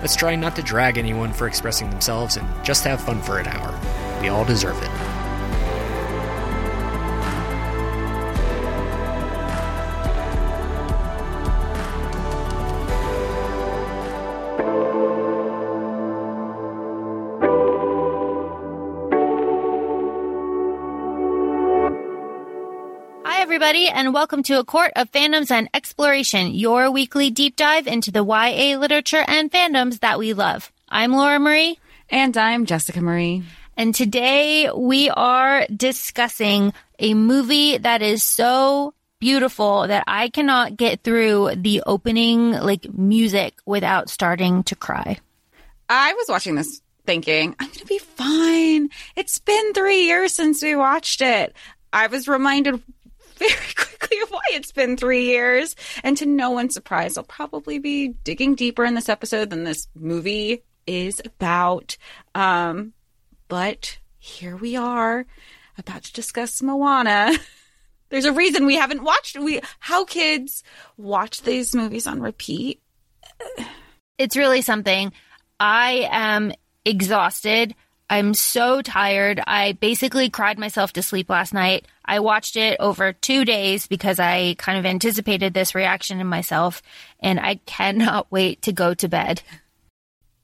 Let's try not to drag anyone for expressing themselves and just have fun for an hour. We all deserve it. And welcome to A Court of Fandoms and Exploration, your weekly deep dive into the YA literature and fandoms that we love. I'm Laura Marie, And I'm Jessica Marie. and today we are discussing a movie that is so beautiful that I cannot get through the opening, like, music without starting to cry. I was watching this thinking, I'm going to be fine. It's been three years since we watched it. I was reminded very quickly why it's been three years. And to no one's surprise, I'll probably be digging deeper in this episode than this movie is about. Um, but here we are about to discuss Moana. There's a reason we haven't watched we how kids watch these movies on repeat. It's really something. I am exhausted. I'm so tired. I basically cried myself to sleep last night. I watched it over two days because I kind of anticipated this reaction in myself, and I cannot wait to go to bed.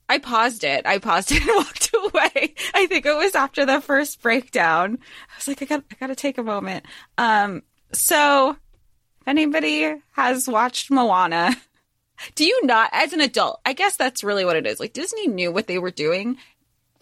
I paused it. I paused it and walked away. I think it was after the first breakdown. I was like, I got, I got to take a moment. Um, so if anybody has watched Moana, do you not, as an adult, I guess that's really what it is. Like Disney knew what they were doing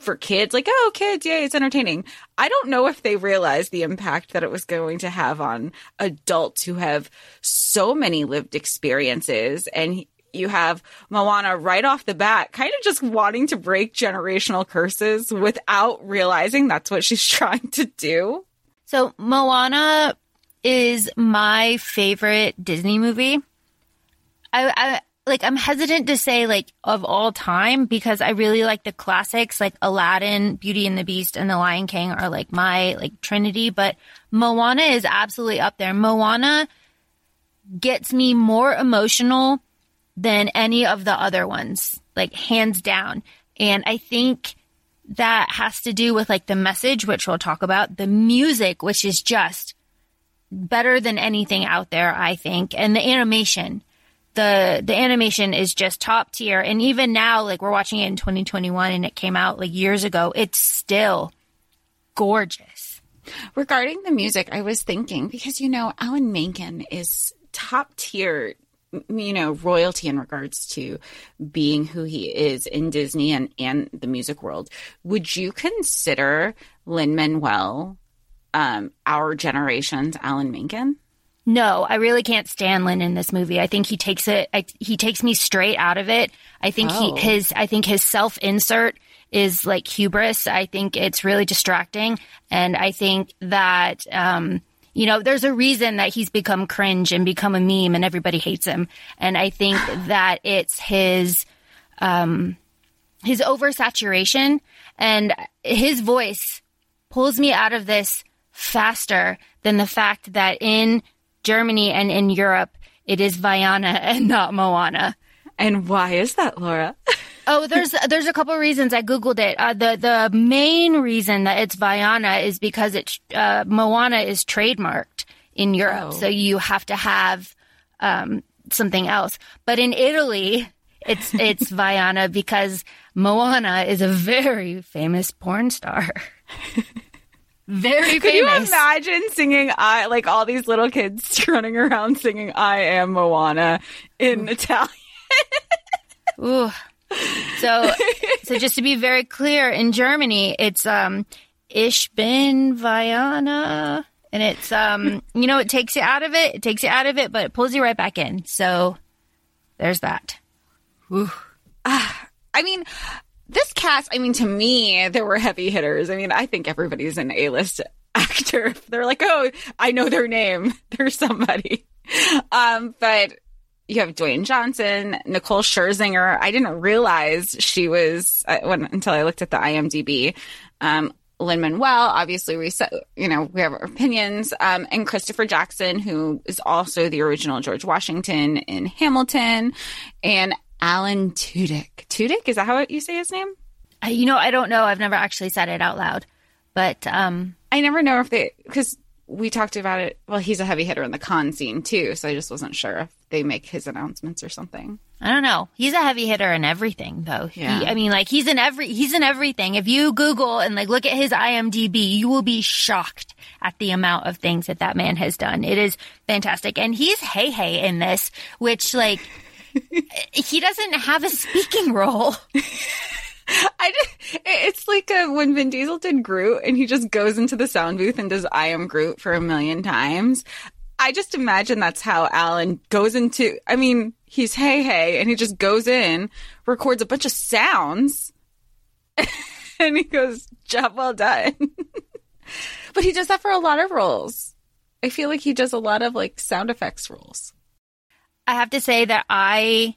for kids. Like, oh, kids, yay, it's entertaining. I don't know if they realized the impact that it was going to have on adults who have so many lived experiences and you have Moana right off the bat, kind of just wanting to break generational curses without realizing that's what she's trying to do. So, Moana is my favorite Disney movie. I, I like I'm hesitant to say like of all time because I really like the classics like Aladdin, Beauty and the Beast and The Lion King are like my like trinity, but Moana is absolutely up there. Moana gets me more emotional than any of the other ones, like hands down. And I think that has to do with like the message, which we'll talk about, the music, which is just better than anything out there, I think, and the animation. The the animation is just top tier. And even now, like we're watching it in 2021 and it came out like years ago, it's still gorgeous. Regarding the music, I was thinking because you know Alan Menken is top tier you know royalty in regards to being who he is in Disney and and the music world. Would you consider Lin Manuel um, our generation's Alan Menken? No, I really can't stand Lin in this movie. I think he takes it. I, he takes me straight out of it. I think Oh. he his. I think his self insert is like hubris. I think it's really distracting, and I think that um, you know, there's a reason that he's become cringe and become a meme, and everybody hates him. And I think that it's his um, his oversaturation and his voice pulls me out of this faster than the fact that in Germany and in Europe, it is Vaiana and not Moana. And why is that, Laura? Oh, there's there's a couple of reasons. I googled it. Uh, the the main reason that it's Vaiana is because it's uh, Moana is trademarked in Europe, Oh. so you have to have um, something else. But in Italy, it's it's Vaiana because Moana is a very famous porn star. Very Could you imagine singing I like all these little kids running around singing I am Moana in Italian? Ooh. So, so just to be very clear, in Germany, it's um, Ich bin Vaiana, and it's um, you know, it takes you out of it, it takes you out of it, but it pulls you right back in. So, there's that. I mean, this cast, I mean, to me, there were heavy hitters. I mean, I think everybody's an A list actor. They're like, oh, I know their name. They're somebody. Um, but you have Dwayne Johnson, Nicole Scherzinger. I didn't realize she was uh, when, until I looked at the IMDb. Um, Lin Manuel, obviously, we you know we have opinions, um, and Christopher Jackson, who is also the original George Washington in Hamilton, and Alan Tudyk. Tudyk is that how you say his name? Uh, you know, I don't know. I've never actually said it out loud, but um, I never know if they because we talked about it. Well, he's a heavy hitter in the con scene too, so I just wasn't sure if they make his announcements or something. I don't know. He's a heavy hitter in everything, though. Yeah. He, I mean, like he's in every he's in everything. If you Google and like look at his IMDb, you will be shocked at the amount of things that that man has done. It is fantastic, and he's Heihei in this, which like he doesn't have a speaking role. I just, it's like a, when Vin Diesel did Groot and he just goes into the sound booth and does I am Groot for a million times. I just imagine that's how Alan goes into, I mean, he's Heihei, and he just goes in, records a bunch of sounds and he goes, job well done. but he does that for a lot of roles. I feel like he does a lot of like sound effects roles. I have to say that I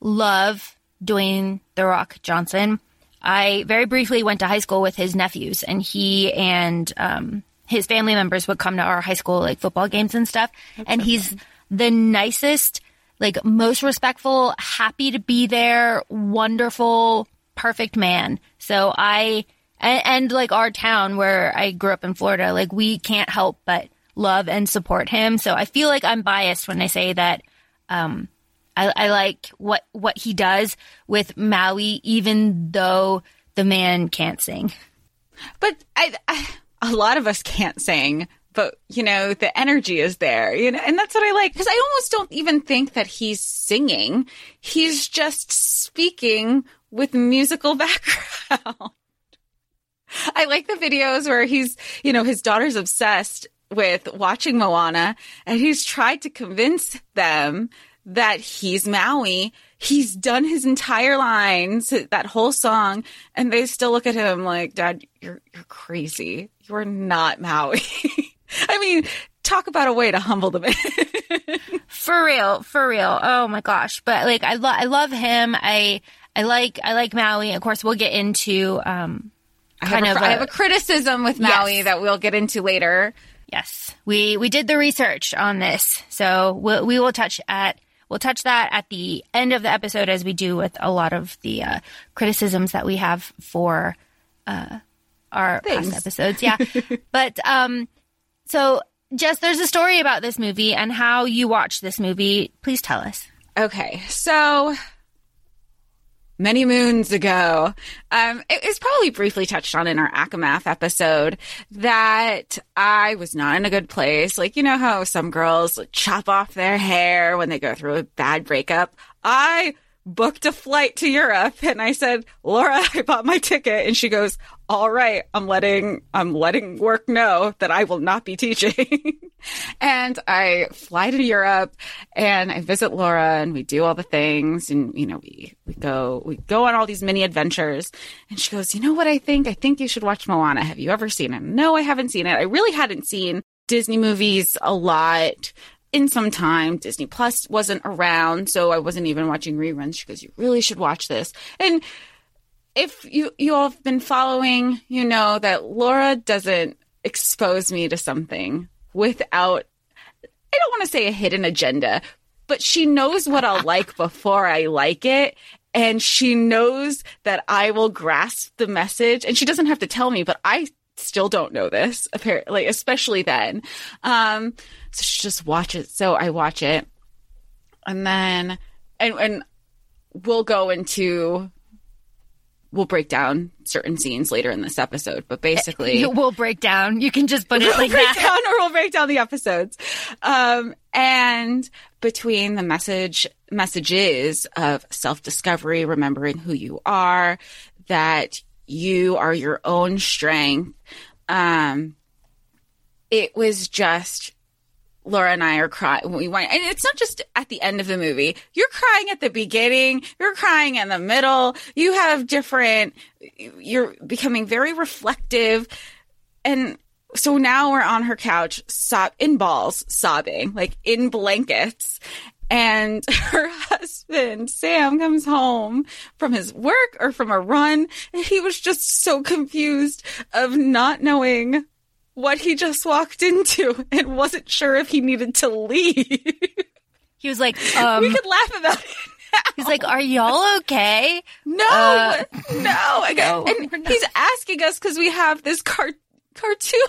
love Dwayne The Rock Johnson. I very briefly went to high school with his nephews, and he and um, his family members would come to our high school like football games and stuff. That's and so he's fun. the nicest, like most respectful, happy to be there, wonderful, perfect man. So I and, and like our town where I grew up in Florida, like we can't help but love and support him. So I feel like I'm biased when I say that um, I, I like what what he does with Maui, even though the man can't sing. But I, I, a lot of us can't sing. But you know the energy is there, you know, and that's what I like because I almost don't even think that he's singing. He's just speaking with musical background. I like the videos where he's, you know, his daughter's obsessed with watching Moana and he's tried to convince them that he's Maui. He's done his entire lines, that whole song, and they still look at him like, Dad, you're you're crazy. You are not Maui. I mean, talk about a way to humble the man. for real, for real. Oh my gosh. But like I love I love him. I I like I like Maui. Of course, we'll get into um kind I have a, of a, I have a criticism with Maui yes. that we'll get into later. Yes. We we did the research on this. So we'll, we will touch at We'll touch that at the end of the episode, as we do with a lot of the uh, criticisms that we have for uh, our Thanks. past episodes. Yeah, but um, so Jess, there's a story about this movie and how you watched this movie. Please tell us. Okay, so many moons ago. Um, it was probably briefly touched on in our ACOMAF episode that I was not in a good place. Like, you know how some girls chop off their hair when they go through a bad breakup? I booked a flight to Europe and I said, Laura, I bought my ticket. And she goes, all right, I'm letting, I'm letting work know that I will not be teaching. and I fly to Europe and I visit Laura and we do all the things and, you know, we, we go, we go on all these mini adventures. And she goes, you know what I think? I think you should watch Moana. Have you ever seen it? No, I haven't seen it. I really hadn't seen Disney movies a lot in some time. Disney Plus wasn't around, so I wasn't even watching reruns. She goes, "You really should watch this." And if you you all have been following, you know that Laura doesn't expose me to something without I don't want to say a hidden agenda, but she knows what I'll like before I like it. And she knows that I will grasp the message and she doesn't have to tell me, but I still don't know this apparently, especially then. Um, so just watch it. So I watch it, and then and and we'll go into we'll break down certain scenes later in this episode, but basically we'll break down. You can just put it like break that. Down or we'll break down the episodes. Um, and between the message messages of self discovery, remembering who you are, that you are your own strength. Um, it was just Laura and I are crying. We went, and it's not just at the end of the movie. You're crying at the beginning. You're crying in the middle. You have different. You're becoming very reflective, and so now we're on her couch, sob in balls, sobbing, like in blankets. And her husband, Sam, comes home from his work or from a run. And he was just so confused of not knowing what he just walked into and wasn't sure if he needed to leave. He was like, um, we could laugh about it. Now. He's like, "Are y'all okay?" No, uh, no. no and he's asking us because we have this car- cartoon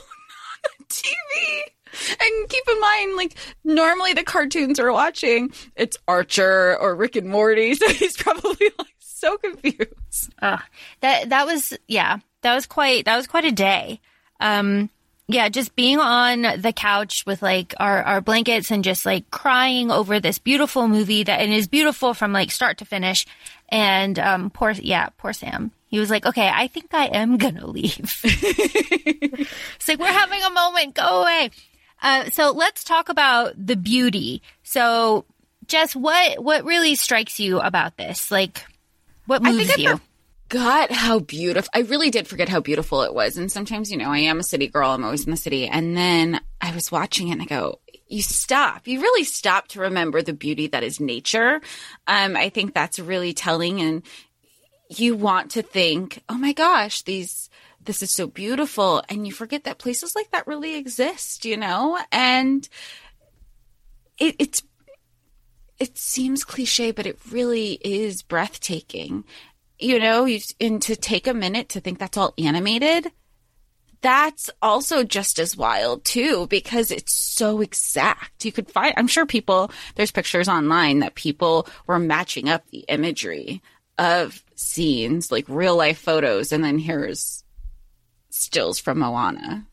on TV. And keep in mind, like normally the cartoons we're watching, it's Archer or Rick and Morty, so he's probably like so confused. Uh, that that was yeah, that was quite that was quite a day. Um, yeah, just being on the couch with like our, our blankets and just like crying over this beautiful movie that and is beautiful from like start to finish. And um, poor yeah, poor Sam. He was like, okay, I think I am gonna leave. it's like we're having a moment. Go away. Uh, so let's talk about the beauty. So, Jess, what what really strikes you about this? Like, what moves I you? Forgot how beautiful I really did forget how beautiful it was. And sometimes, you know, I am a city girl, I'm always in the city. And then I was watching it and I go, you stop. You really stop to remember the beauty that is nature. Um, I think that's really telling and you want to think, oh my gosh, these this is so beautiful. And you forget that places like that really exist, you know? And it, it's it seems cliche, but it really is breathtaking you know, you, and to take a minute to think that's all animated, that's also just as wild too, because it's so exact. You could find, I'm sure people, there's pictures online that people were matching up the imagery of scenes, like real life photos, and then here's stills from Moana.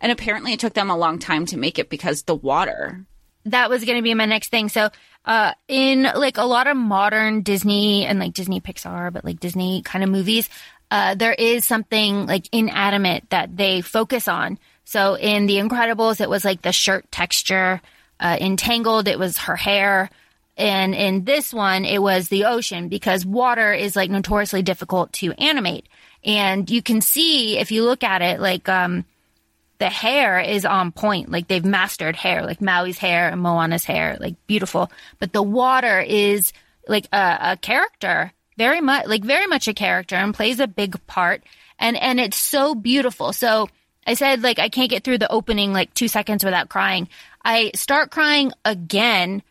And apparently it took them a long time to make it because the water. That was going to be my next thing. So uh, in like a lot of modern Disney and like Disney Pixar, but like Disney kind of movies, uh, there is something like inanimate that they focus on. So in The Incredibles, it was like the shirt texture. Uh, in Tangled, it was her hair. And in this one, it was the ocean because water is like notoriously difficult to animate. And you can see if you look at it, like, um, the hair is on point. Like they've mastered hair, like Maui's hair and Moana's hair, like beautiful. But the water is like a, a character, very much, like very much a character and plays a big part. And, and it's so beautiful. So I said, like, I can't get through the opening like two seconds without crying. I start crying again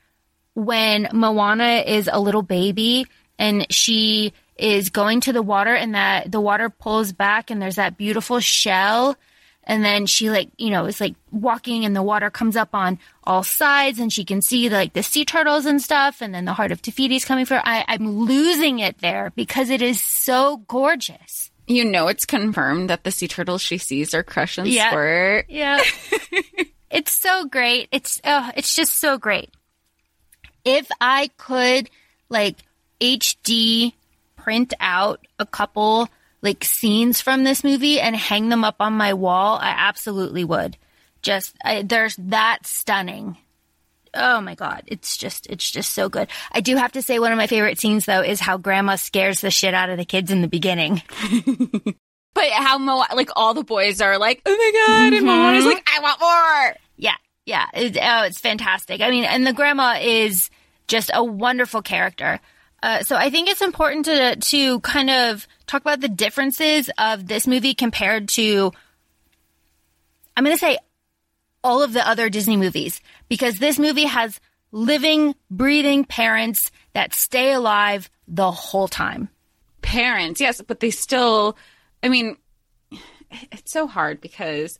when Moana is a little baby and she is going to the water and that the water pulls back and there's that beautiful shell and then she like, you know, is like walking and the water comes up on all sides and she can see like the sea turtles and stuff. And then the heart of Te is coming for her. I, I'm losing it there because it is so gorgeous. You know, it's confirmed that the sea turtles she sees are crush and yeah. squirt. Yeah. it's so great. It's, oh, it's just so great. If I could like HD print out a couple like scenes from this movie and hang them up on my wall, I absolutely would. Just I, there's that stunning. Oh my god, it's just it's just so good. I do have to say one of my favorite scenes though is how grandma scares the shit out of the kids in the beginning. but how Mo like all the boys are like, "Oh my god," mm-hmm. and Moana's like, "I want more." Yeah. Yeah, it, oh, it's fantastic. I mean, and the grandma is just a wonderful character. Uh, so I think it's important to to kind of talk about the differences of this movie compared to I'm going to say all of the other Disney movies because this movie has living, breathing parents that stay alive the whole time. Parents, yes, but they still I mean it's so hard because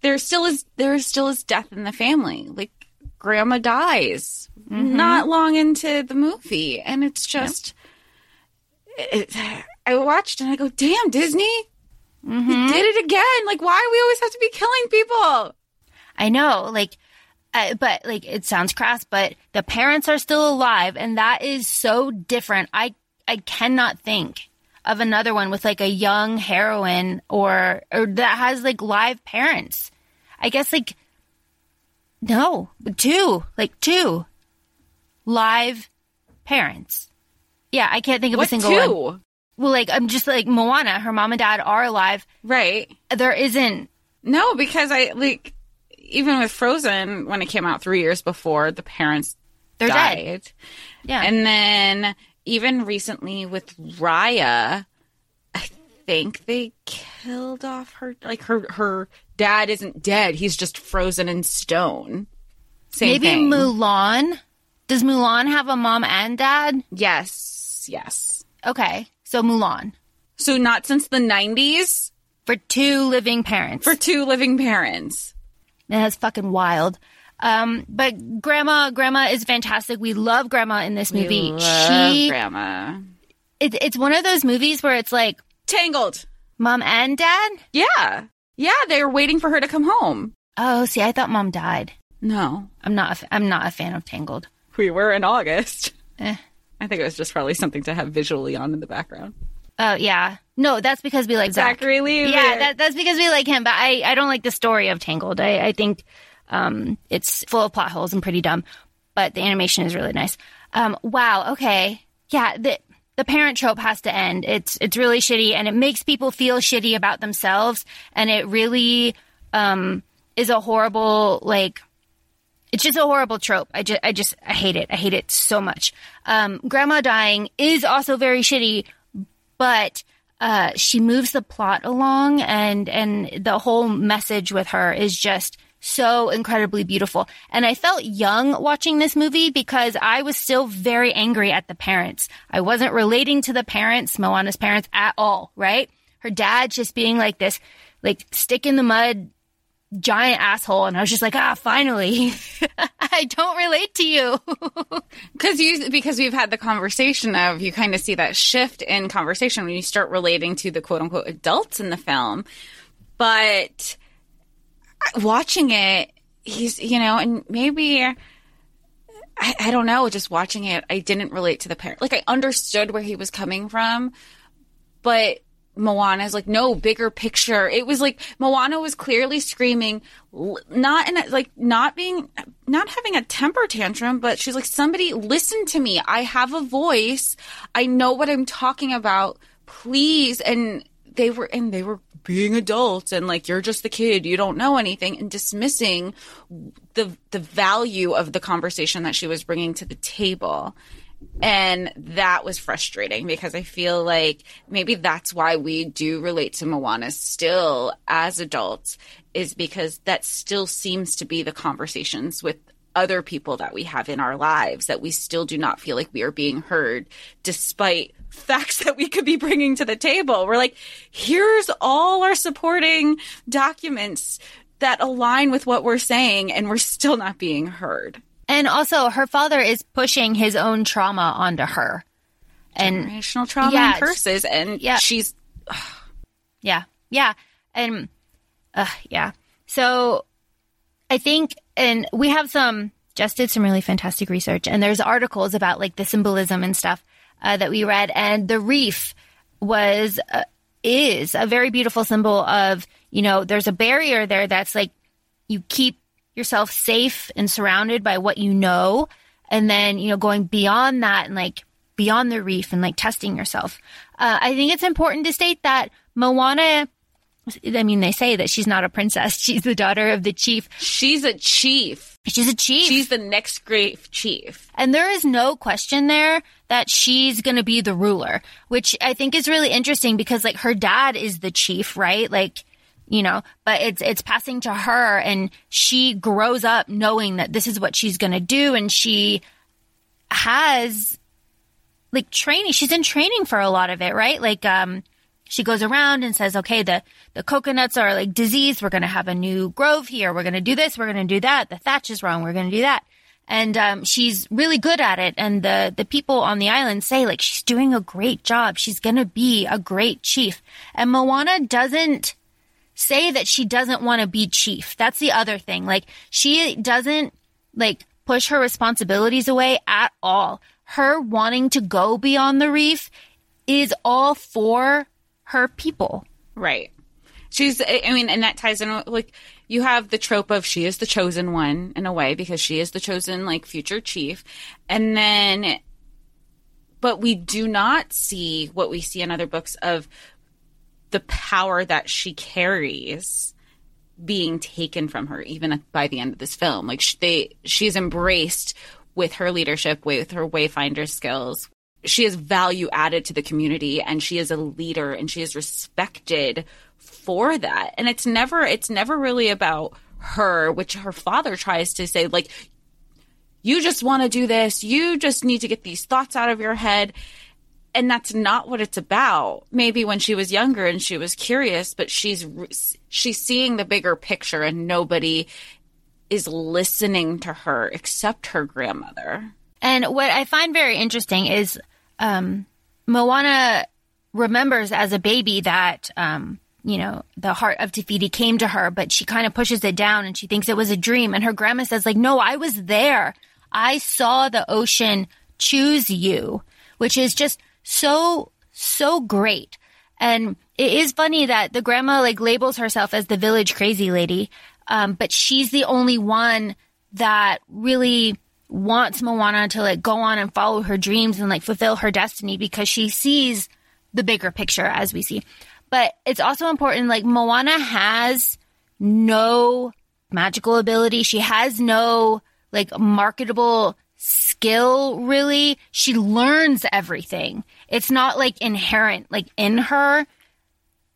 there still is there still is death in the family. Like grandma dies mm-hmm. not long into the movie. And it's just, it, I watched and I go, damn, Disney, mm-hmm. you did it again. Like, why do we always have to be killing people? I know, like, uh, but like it sounds crass, but the parents are still alive, and that is so different. I I cannot think of another one with like a young heroine or or that has like live parents. I guess like No, two, like two live parents. Yeah, I can't think of What a single two? one. Well, like I'm just like Moana. Her mom and dad are alive. Right. There isn't. No, because I like even with Frozen when it came out three years before, the parents They're died. dead. Yeah. And then even recently with Raya, think they killed off her like her her dad isn't dead. He's just frozen in stone. Same Maybe thing. Mulan. Does Mulan have a mom and dad? yes. Yes. Okay, so Mulan So not since the 90s for two living parents. for two living parents. That's fucking wild. Um, but grandma, grandma is fantastic. We love grandma in this movie. Love she, grandma. it, it's one of those movies where it's like Tangled. mom and dad. Yeah. Yeah, they were waiting for her to come home. Oh, see, I thought mom died. No. I'm not. A, f- I'm not a fan of Tangled. We were in August. Eh. I think it was just probably something to have visually on in the background. Oh yeah, no, that's because we like Zach. Zachary Levi. Yeah, that, that's because we like him. But I, I don't like the story of Tangled. I, I think um, it's full of plot holes and pretty dumb. But the animation is really nice. Um, wow. Okay. Yeah. The the parent trope has to end. It's it's really shitty, and it makes people feel shitty about themselves, and it really um, is a horrible like it's just a horrible trope. I just, I just, I hate it. I hate it so much. Um, grandma dying is also very shitty, but uh, she moves the plot along, and and the whole message with her is just so incredibly beautiful. And I felt young watching this movie because I was still very angry at the parents. I wasn't relating to the parents, Moana's parents, at all. Right? Her dad just being like this, like stick in the mud giant asshole and I was just like, ah, finally. I don't relate to you. because you because we've had the conversation of you kind of see that shift in conversation when you start relating to the quote unquote adults in the film but watching it he's you know and maybe I, I don't know just watching it i didn't relate to the parent like i understood where he was coming from but Moana's like, no, bigger picture. It was like Moana was clearly screaming, not in a, like not being, not having a temper tantrum, but she's like, somebody listen to me. I have a voice. I know what I'm talking about. Please. And they were, and they were being adults and like, you're just the kid. You don't know anything and dismissing the, the value of the conversation that she was bringing to the table. And that was frustrating because I feel like maybe that's why we do relate to Moana still as adults, is because that still seems to be the conversations with other people that we have in our lives that we still do not feel like we are being heard despite facts that we could be bringing to the table. We're like, here's all our supporting documents that align with what we're saying, and we're still not being heard. and also her father is pushing his own trauma onto her. And generational trauma Yeah, and curses, and yeah. she's yeah, yeah. And, uh, yeah. So I think, and we have some, just did some really fantastic research and there's articles about like the symbolism and stuff, uh, that we read and the reef was, uh, is a very beautiful symbol of, you know, there's a barrier there that's like, you keep yourself safe and surrounded by what you know. And then, you know, going beyond that and like beyond the reef and like testing yourself. Uh, I think it's important to state that Moana, I mean, they say that she's not a princess. She's the daughter of the chief. she's a chief. She's a chief. She's the next great chief. And there is no question there that she's going to be the ruler, which I think is really interesting because like her dad is the chief, right? Like, you know, but it's, it's passing to her and she grows up knowing that this is what she's going to do. And she has like training. She's in training for a lot of it, right? Like, um, she goes around and says, okay, the, the coconuts are like diseased. We're going to have a new grove here. We're going to do this. We're going to do that. The thatch is wrong. We're going to do that. And, um, she's really good at it. And the, the people on the island say like, she's doing a great job. She's to be a great chief. And Moana doesn't say that she doesn't want to be chief. That's the other thing. Like, she doesn't like push her responsibilities away at all. Her wanting to go beyond the reef is all for her people. Right. She's, I mean, and that ties in like you have the trope of she is the chosen one in a way because she is the chosen like future chief, and then, but we do not see what we see in other books of the power that she carries being taken from her even by the end of this film. Like she, they she's embraced with her leadership with her wayfinder skills. She is value added to the community and she is a leader and she is respected for that. And it's never it's never really about her which her father tries to say like you just want to do this. You just need to get these thoughts out of your head. And that's not what it's about. Maybe when she was younger and she was curious but she's she's seeing the bigger picture and nobody is listening to her except her grandmother. And what I find very interesting is um, Moana remembers as a baby that, um, you know, the heart of Te Fiti came to her, but she kind of pushes it down and she thinks it was a dream. And her grandma says, like, no, I was there. I saw the ocean choose you, which is just so, so great. And it is funny that the grandma like labels herself as the village crazy lady, um, but she's the only one that really wants Moana to like go on and follow her dreams and like fulfill her destiny because she sees the bigger picture as we see. But it's also important like Moana has no magical ability. She has no like marketable skill really. She learns everything. It's not like inherent like in her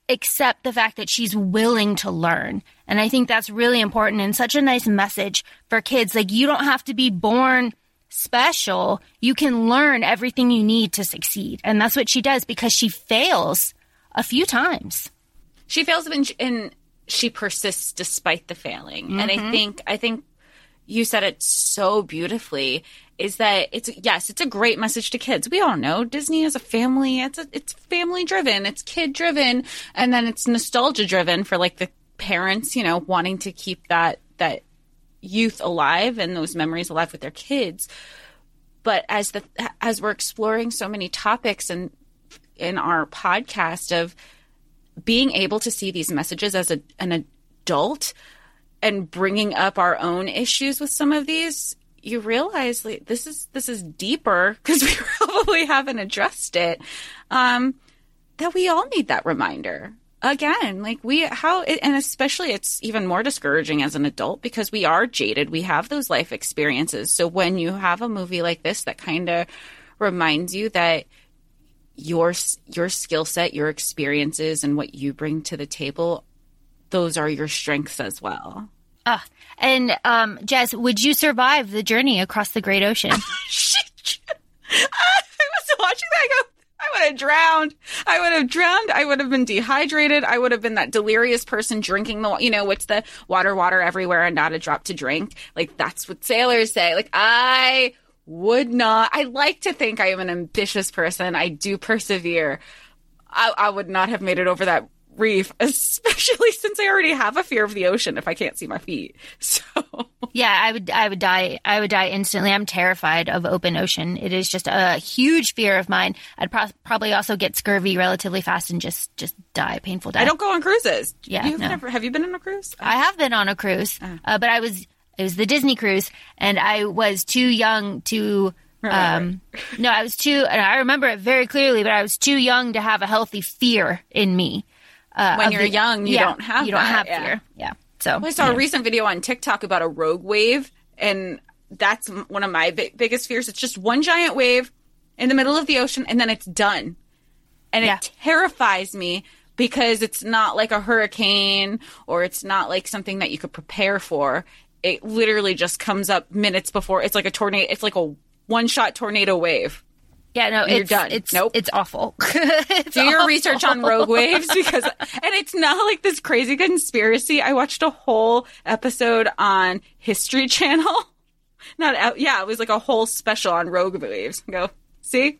except the fact that she's willing to learn. And I think that's really important and such a nice message for kids. Like, you don't have to be born special. You can learn everything you need to succeed. And that's what she does because she fails a few times. She fails and, and she persists despite the failing. Mm-hmm. And I think, I think you said it so beautifully is that it's yes, it's a great message to kids. We all know Disney is a family. It's a, it's family driven. It's kid driven, and then it's nostalgia driven for like the parents, you know, wanting to keep that that youth alive and those memories alive with their kids. But as the as we're exploring so many topics and in our podcast of being able to see these messages as a, an adult and bringing up our own issues with some of these you realize like this is this is deeper because we probably haven't addressed it um that we all need that reminder. Again like we how and especially it's even more discouraging as an adult because we are jaded. We have those life experiences. So when you have a movie like this that kind of reminds you that your your skill set your experiences and what you bring to the table those are your strengths as well uh, and um, Jess, would you survive the journey across the great ocean? I was watching that. I go, I would have drowned. I would have drowned. I would have been dehydrated. I would have been that delirious person drinking the, you know, what's the water, water everywhere and not a drop to drink. Like that's what sailors say. Like I would not. I like to think I am an ambitious person. I do persevere. I, I would not have made it over that reef, especially since I already have a fear of the ocean if I can't see my feet. So yeah, I would I would die I would die instantly. I'm terrified of open ocean. It is just a huge fear of mine. I'd pro- probably also get scurvy relatively fast and just just die painful death. I don't go on cruises. Yeah, You've no. never have you been on a cruise? I have been on a cruise, uh. Uh, but I was it was the Disney cruise, and I was too young to. Right, um, right. no, I was too, and I remember it very clearly, but I was too young to have a healthy fear in me. Uh, when you're the, young, you yeah, don't have you don't that, have yeah. fear. Yeah. So well, I saw yeah. a recent video on TikTok about a rogue wave, and that's one of my bi- biggest fears. It's just one giant wave in the middle of the ocean, and then it's done, and it terrifies me because it's not like a hurricane or it's not like something that you could prepare for. It literally just comes up minutes before. It's like a tornado. It's like a one shot tornado wave. Yeah, no, you're it's done. It's nope. it's awful. it's Do your awful. research on rogue waves because, and it's not like this crazy conspiracy. I watched a whole episode on History Channel. Not yeah, it was like a whole special on rogue waves. Go see,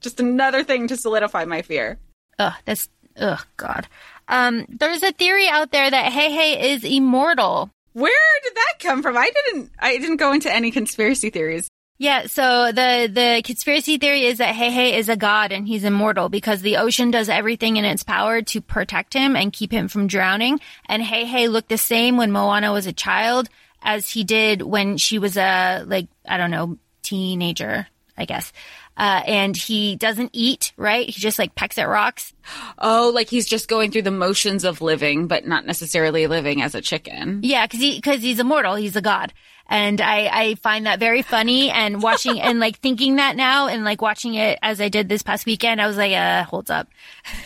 just another thing to solidify my fear. Ugh, that's ugh, God. Um, there's a theory out there that Heihei is immortal. Where did that come from? I didn't. I didn't go into any conspiracy theories. Yeah, so the the conspiracy theory is that Heihei is a god and he's immortal because the ocean does everything in its power to protect him and keep him from drowning. And Heihei looked the same when Moana was a child as he did when she was a like I don't know teenager, I guess. Uh, and he doesn't eat, right? He just like pecks at rocks. Oh, like he's just going through the motions of living, but not necessarily living as a chicken. Yeah, because he because he's immortal. He's a god, and I I find that very funny. And watching and like thinking that now, and like watching it as I did this past weekend, I was like, uh, holds up.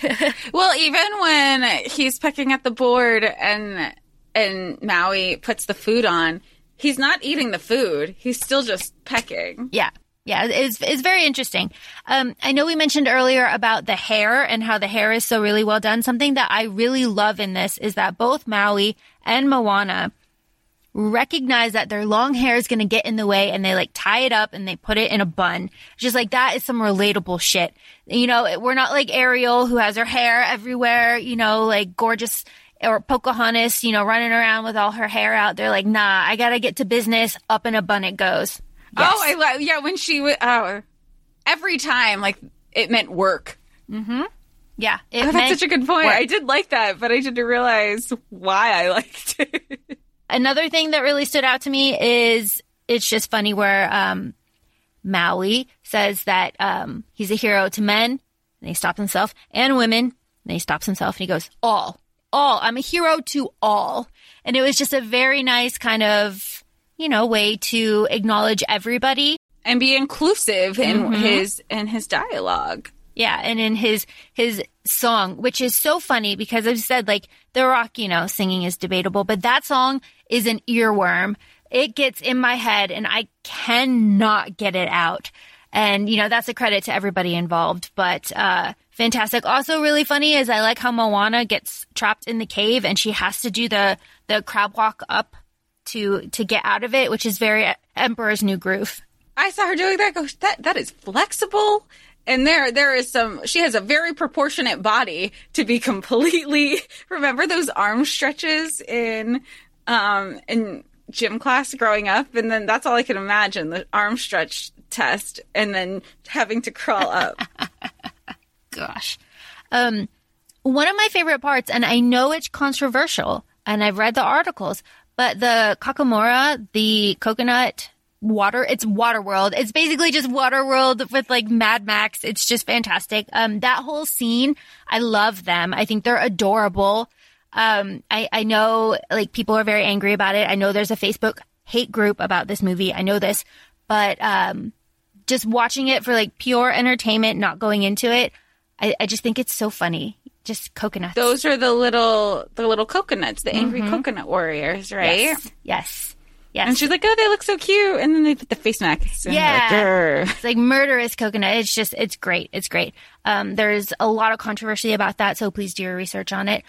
Well, even when he's pecking at the board and and Maui puts the food on, he's not eating the food. He's still just pecking. Yeah. Yeah, it's, it's very interesting. Um, I know we mentioned earlier about the hair and how the hair is so really well done. Something that I really love in this is that both Maui and Moana recognize that their long hair is going to get in the way and they like tie it up and they put it in a bun. Just like that is some relatable shit. You know, we're not like Ariel who has her hair everywhere, you know, like gorgeous or Pocahontas, you know, running around with all her hair out. They're like, nah, I got to get to business. Up in a bun it goes. Yes. Oh, I love yeah. When she would, oh, every time like it meant work. yeah. It Oh, that's such a good point. work. I did like that, but I didn't realize why I liked it. Another thing that really stood out to me is it's just funny where um, Maui says that um, he's a hero to men, and he stops himself, and women, and he stops himself, and he goes, all, all. I'm a hero to all. And it was just a very nice kind of, you know, way to acknowledge everybody. and be inclusive in his in his dialogue. Yeah, and in his his song, which is so funny because I've said like The Rock, you know, singing is debatable, but that song is an earworm. It gets in my head and I cannot get it out. And you know, that's a credit to everybody involved, but uh fantastic. Also really funny is I like how Moana gets trapped in the cave and she has to do the the crab walk up to to get out of it, which is very Emperor's New Groove. I saw her doing that. Go that that is flexible. And there, there is some. She has a very proportionate body to be completely. Remember those arm stretches in, um, in gym class growing up, and then that's all I can imagine the arm stretch test, and then having to crawl up. gosh. Um, one of my favorite parts, and I know it's controversial, and I've read the articles, but the Kakamora, the coconut water, it's water world. It's basically just water world with like Mad Max. It's just fantastic. Um, that whole scene, I love them. I think they're adorable. Um, I, I know like people are very angry about it. I know there's a Facebook hate group about this movie. I know this, but, um, just watching it for like pure entertainment, not going into it, I, I just think it's so funny. Just coconuts. Those are the little, the little coconuts, the angry coconut warriors, right? yes. Yes. Yes. And she's like, "Oh, they look so cute," and then they put the face masks. and Yeah. like, it's like murderous coconut. It's just, it's great. It's great. Um, there's a lot of controversy about that, so please do your research on it.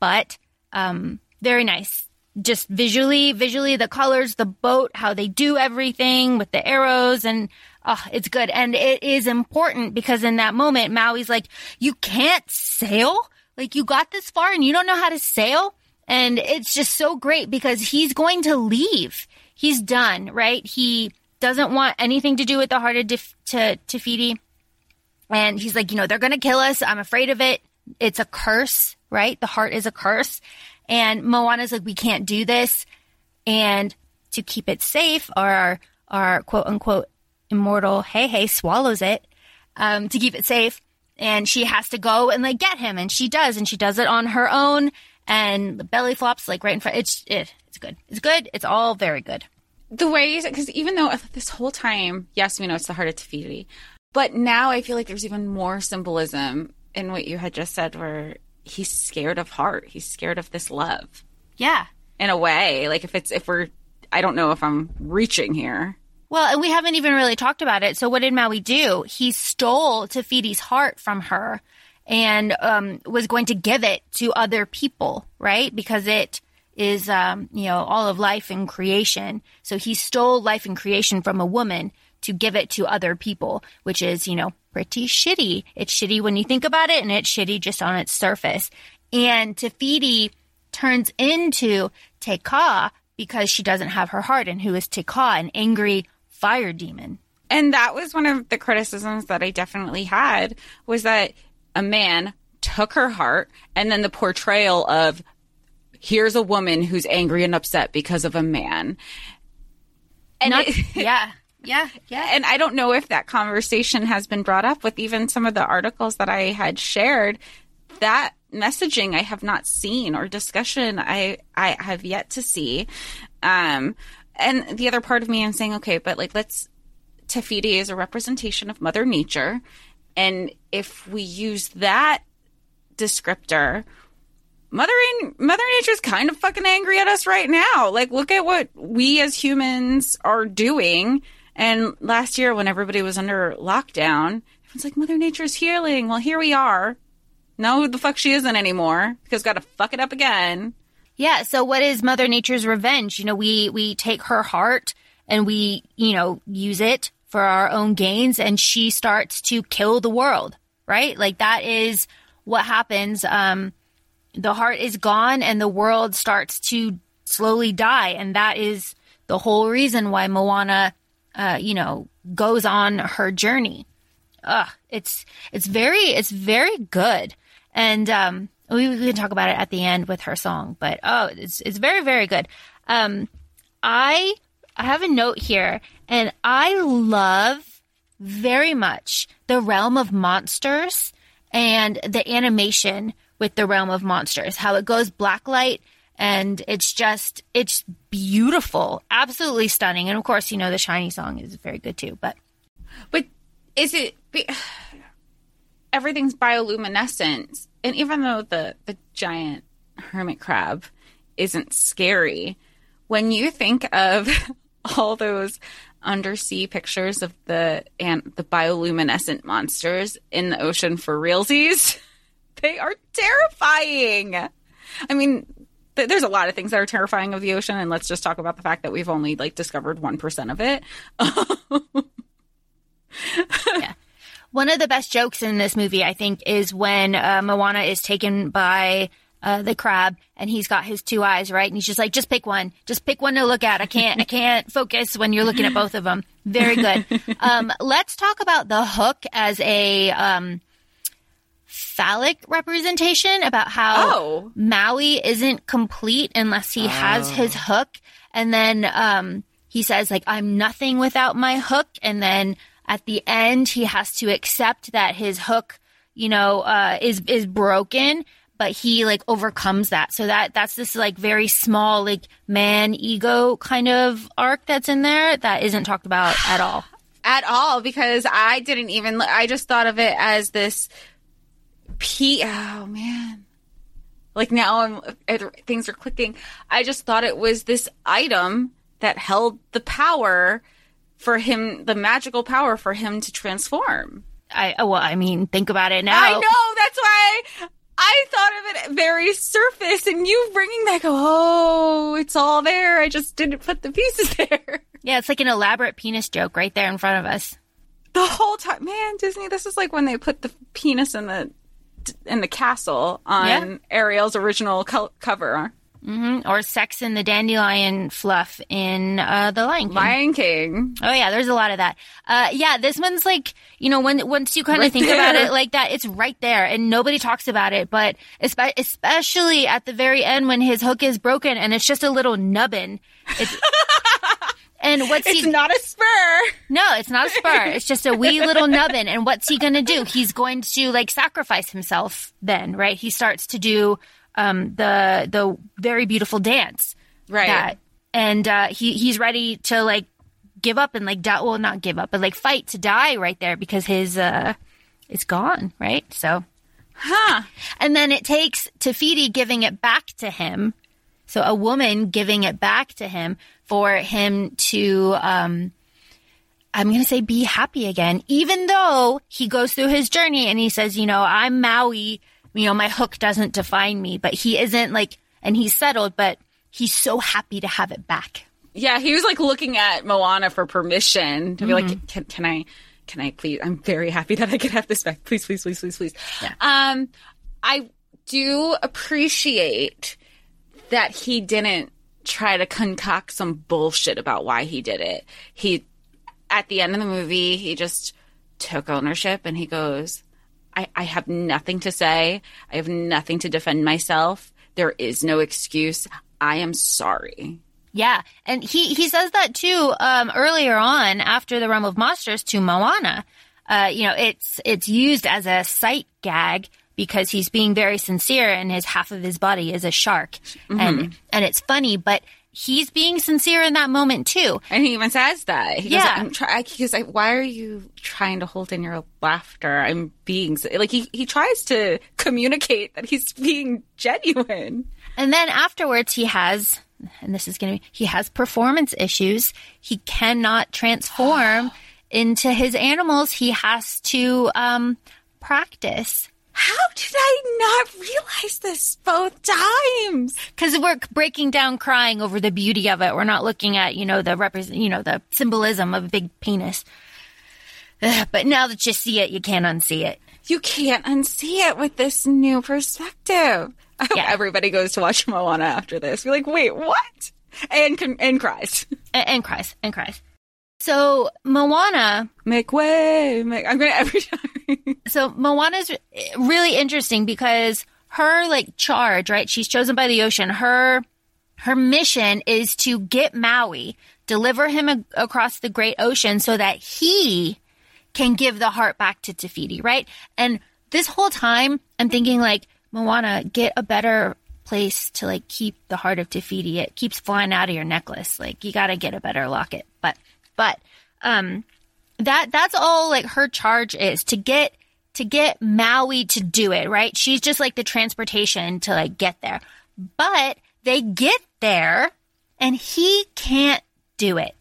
But, um, very nice. Just visually, visually, the colors, the boat, how they do everything with the arrows and, oh, it's good. And it is important because in that moment, Maui's like, you can't sail? Like you got this far and you don't know how to sail? And it's just so great because he's going to leave. He's done, right? He doesn't want anything to do with the heart of Def- to Te Fiti. And he's like, you know, they're going to kill us. I'm afraid of it. It's a curse, right? The heart is a curse. And Moana's like, we can't do this. And to keep it safe, our, our quote unquote immortal Heihei swallows it, um, to keep it safe. And she has to go and like get him. And she does. And she does it on her own. And the belly flops like right in front. It's, it, it's good. It's good. It's all very good. the way because even though this whole time, yes, we know it's the heart of Te Fiti, but now I feel like there's even more symbolism in what you had just said, where he's scared of heart, he's scared of this love. Yeah. In a way, like if it's if we're, I don't know if I'm reaching here. Well, and we haven't even really talked about it. So what did Maui do? He stole Te Fiti's heart from her and um, was going to give it to other people, right? Because it is, um, you know, all of life and creation. So he stole life and creation from a woman to give it to other people, which is, you know, pretty shitty. It's shitty when you think about it, and it's shitty just on its surface. And Tafiti turns into Te Ka because she doesn't have her heart. And who is Te Ka? An angry fire demon. And that was one of the criticisms that I definitely had was that a man took her heart and then the portrayal of here's a woman who's angry and upset because of a man. And Not, it- yeah, yeah, yeah. and I don't know if that conversation has been brought up with even some of the articles that I had shared. That messaging I have not seen or discussion I I have yet to see. Um, and the other part of me, I'm saying, okay, but like let's Te Fiti is a representation of Mother Nature, and if we use that descriptor, Mother Mother Nature's kind of fucking angry at us right now. Like, look at what we as humans are doing. And last year, when everybody was under lockdown, everyone's like, Mother Nature's healing. Well, here we are. No, the fuck she isn't anymore because got to fuck it up again. Yeah. So what is Mother Nature's revenge? You know, we, we take her heart and we, you know, use it for our own gains and she starts to kill the world, right? Like that is what happens. Um, the heart is gone and the world starts to slowly die. And that is the whole reason why Moana, uh, you know, goes on her journey. Ugh, it's, it's very, it's very good. And, um, we, we can talk about it at the end with her song, but oh, it's, it's very, very good. Um, I, I have a note here and I love very much the realm of monsters and the animation with the realm of monsters, how it goes blacklight and it's just, it's beautiful, absolutely stunning. And of course, you know, the shiny song is very good too, but But is it be- everything's bioluminescent? And even though the the giant hermit crab isn't scary, when you think of all those undersea pictures of the and the bioluminescent monsters in the ocean for realsies, they are terrifying. I mean, th- there's a lot of things that are terrifying of the ocean, and let's just talk about the fact that we've only like discovered one percent of it. One of the best jokes in this movie, I think, is when uh, Moana is taken by uh, the crab and he's got his two eyes, right? And he's just like, just pick one, just pick one to look at. I can't, I can't focus when you're looking at both of them. Very good. Um, let's talk about the hook as a um, phallic representation about how Oh. Maui isn't complete unless he has his hook. And then um, he says, like, I'm nothing without my hook. And then at the end, he has to accept that his hook, you know, uh, is is broken. But he like overcomes that. So that that's this like very small like man ego kind of arc that's in there that isn't talked about at all. at all because I didn't even. I just thought of it as this. P. Oh man. Like now, I'm it- things are clicking. I just thought it was this item that held the power for him, the magical power for him to transform. I oh, well, I mean, think about it now. I know that's why I thought of it very surface, and you bringing that go. Oh, it's all there. I just didn't put the pieces there. Yeah, it's like an elaborate penis joke right there in front of us. the whole time man disney this is like when they put the penis in the in the castle on Yeah. ariel's original co- cover hmm Or sex in the dandelion fluff in uh, the Lion King. lion king Oh yeah, there's a lot of that. Uh, yeah, this one's like you know when once you kind of Right think about it like that, it's right there, and nobody talks about it. But espe- especially at the very end when his hook is broken and it's just a little nubbin. It's, and what's he it's he? not a spur no, it's not a spur. It's just a wee little nubbin. And what's he gonna do? He's going to like sacrifice himself. Then, right? He starts to do um, the the very beautiful dance right. that and uh he he's ready to like give up and like die well not give up but like fight to die right there because his uh it's gone right? So. Huh. And then it takes Te Fiti giving it back to him. So a woman giving it back to him for him to um I'm going to say be happy again even though he goes through his journey and he says you know I'm Maui you know my hook doesn't define me but he isn't like and he's settled but he's so happy to have it back. Yeah he was like looking at moana for permission to be Mm-hmm. like can, can i can i please i'm very happy that i can have this back. Please please please please please. Um i do appreciate that he didn't try to concoct some bullshit about why he did it. He at the end of the movie, he just took ownership and he goes, I, I have nothing to say. I have nothing to defend myself. There is no excuse. I am sorry. Yeah, and he he says that too um, earlier on after the Realm of Monsters to Moana. Uh, you know, it's it's used as a sight gag because he's being very sincere, and his half of his body is a shark, and and it's funny, but he's being sincere in that moment too. And he even says that. He Yeah. goes, I'm try- he goes, like, why are you trying to hold in your laughter? I'm being, like, he, he tries to communicate that he's being genuine. And then afterwards, he has, and this is going to, be, he has performance issues. He cannot transform into his animals. He has to um, practice. How did I not realize this both times? because we're breaking down crying over the beauty of it. We're not looking at you know the represent you know the symbolism of a big penis. Ugh, but now that you see it, you can't unsee it. You can't unsee it with this new perspective. I hope Yeah. everybody goes to watch Moana after this. Be like, wait, what? And and cries. And, and cries and cries. So Moana, Make way. Make- I'm gonna every time. so Moana's really interesting because her like charge, right? She's chosen by the ocean. Her her mission is to get Maui, deliver him a- across the great ocean so that he can give the heart back to Te Fiti, right? And this whole time, I'm thinking like, Moana, get a better place to like keep the heart of Te Fiti. It keeps flying out of your necklace. Like you got to get a better locket. But, but, um, that that's all like her charge is to get to get Maui to do it, right? She's just like the transportation to like get there. But they get there and he can't do it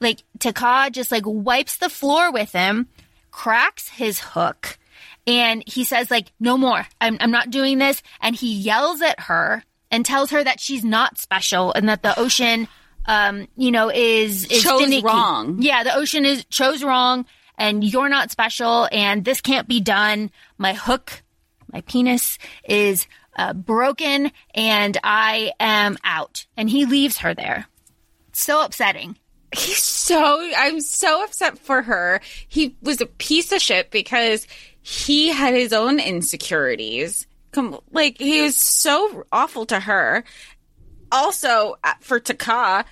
like Te Kā just like wipes the floor with him, cracks his hook, and he says like, "No more. I'm I'm not doing this." And he yells at her and tells her that she's not special and that the ocean, um, you know, is is Chose finicky. wrong. Yeah, the ocean is chose wrong, and you're not special, and this can't be done. My hook, my penis is uh, broken, and I am out. And he leaves her there. So upsetting. He's so I'm so upset for her. He was a piece of shit because he had his own insecurities. Come, like he was so awful to her. Also, uh, for Te Kā,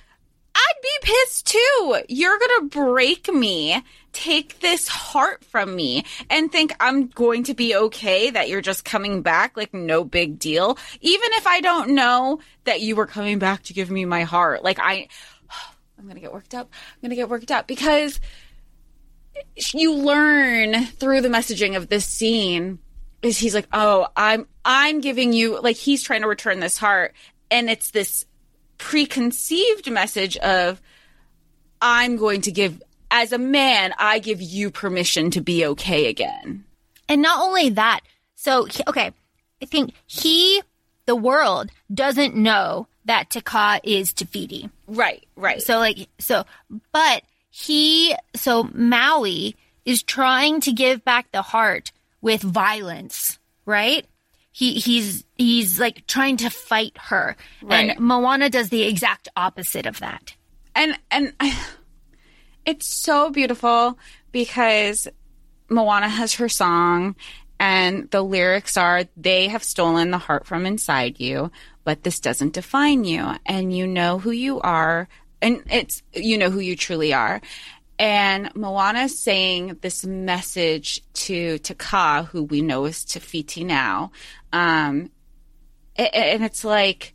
I'd be pissed too. You're gonna break me, take this heart from me, and think I'm going to be okay that you're just coming back like no big deal. Even if I don't know that you were coming back to give me my heart. Like I I'm gonna get worked up. I'm gonna get worked up because you learn through the messaging of this scene is he's like, oh, I'm I'm giving you like he's trying to return this heart, and it's this preconceived message of I'm going to give as a man, I give you permission to be okay again. And not only that, so, okay, I think he, the world, doesn't know that Te Kā is Te Fiti. Right, right. So, like, so, but he, so Maui is trying to give back the heart with violence, right? He, he's, he's like trying to fight her. Right. And Moana does the exact opposite of that. and and I, it's so beautiful because Moana has her song and the lyrics are they have stolen the heart from inside you but this doesn't define you and you know who you are and it's you know who you truly are and Moana is saying this message to Te Kā who we know is Te Fiti now. Um and it's like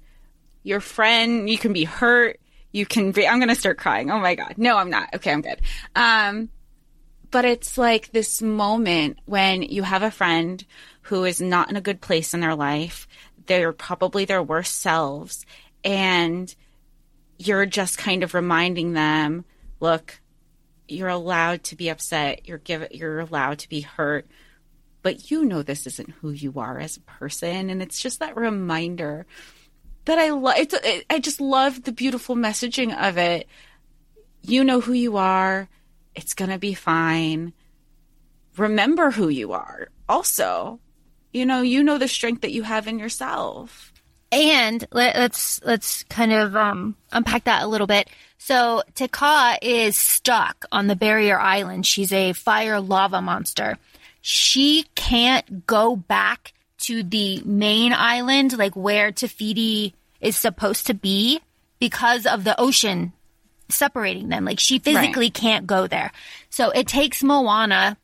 your friend you can be hurt. You can be i'm gonna start crying. Oh my god. No i'm not. Okay i'm good. Um but it's like this moment when you have a friend who is not in a good place in their life. They're probably their worst selves. And you're just kind of reminding them look you're allowed to be upset you're give you're allowed to be hurt but you know this isn't who you are as a person and it's just that reminder that I love. It, I just love the beautiful messaging of it. You know who you are. It's gonna be fine. Remember who you are. Also, you know, you know the strength that you have in yourself. And let, us let's kind of um, unpack that a little bit. So Te Kā is stuck on the barrier island. She's a fire lava monster. She can't go back to the main island, like where Te Fiti is supposed to be, because of the ocean separating them. Like she physically right. can't go there. So it takes Moana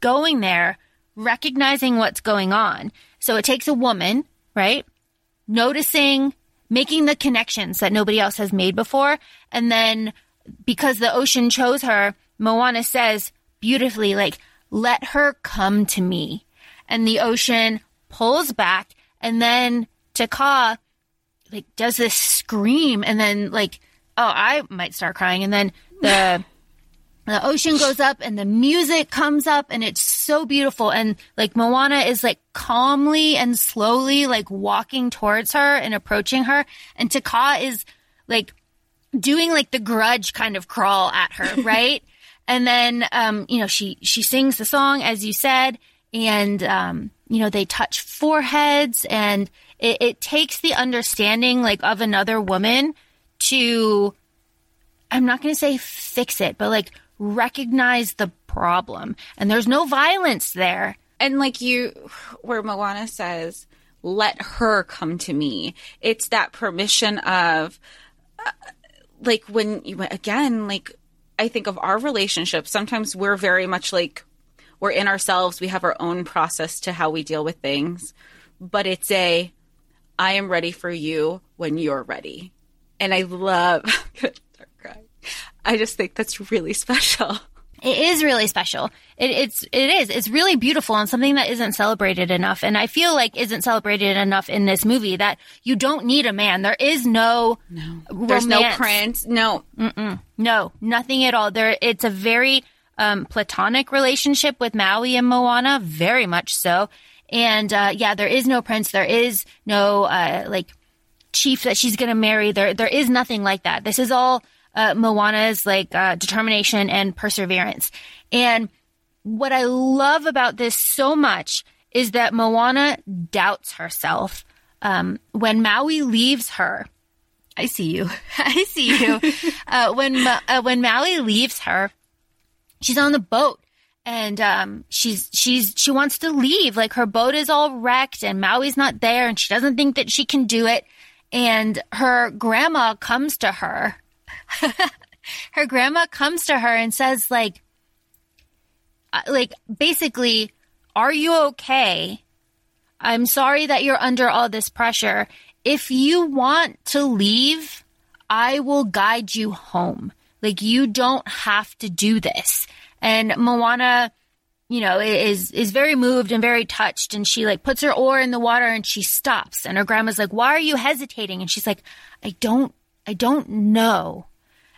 going there, recognizing what's going on. So it takes a woman, right? Noticing, making the connections that nobody else has made before. And then because the ocean chose her, Moana says beautifully, like, let her come to me. And the ocean pulls back and then Te Kā like does this scream and then like oh I might start crying and then the the ocean goes up and the music comes up and it's so beautiful and like Moana is like calmly and slowly like walking towards her and approaching her and Te Kā is like doing like the grudge kind of crawl at her, right? and then um you know she she sings the song as you said and um you know they touch foreheads and it, it takes the understanding like of another woman to I'm not going to say fix it, but like recognize the problem. And there's no violence there. And like you, where Moana says, let her come to me. It's that permission of, uh, like, when you, again, like, I think of our relationship, sometimes we're very much like, we're in ourselves. We have our own process to how we deal with things. But it's a, I am ready for you when you're ready. And I love, I just think that's really special. It is really special. It, it's it is. It's really beautiful and something that isn't celebrated enough. And I feel like isn't celebrated enough in this movie that you don't need a man. There is no no. There's no prince. No. Mm-mm. No. Nothing at all. There. It's a very um, platonic relationship with Maui and Moana. Very much so. And uh, yeah, there is no prince. There is no uh, like chief that she's going to marry. There there is nothing like that. This is all uh, Moana's like uh, determination and perseverance. And what I love about this so much is that Moana doubts herself. Um, when Maui leaves her, I see you. I see you. uh, when uh, when Maui leaves her, she's on the boat and um, she's she's she wants to leave. Like her boat is all wrecked, and Maui's not there, and she doesn't think that she can do it. And her grandma comes to her her grandma comes to her and says like uh, like basically are you okay? I'm sorry that you're under all this pressure. If you want to leave i will guide you home. Like you don't have to do this. And moana you know is is very moved and very touched and she like puts her oar in the water and she stops. And her grandma's like why are you hesitating? And she's like i don't i don't know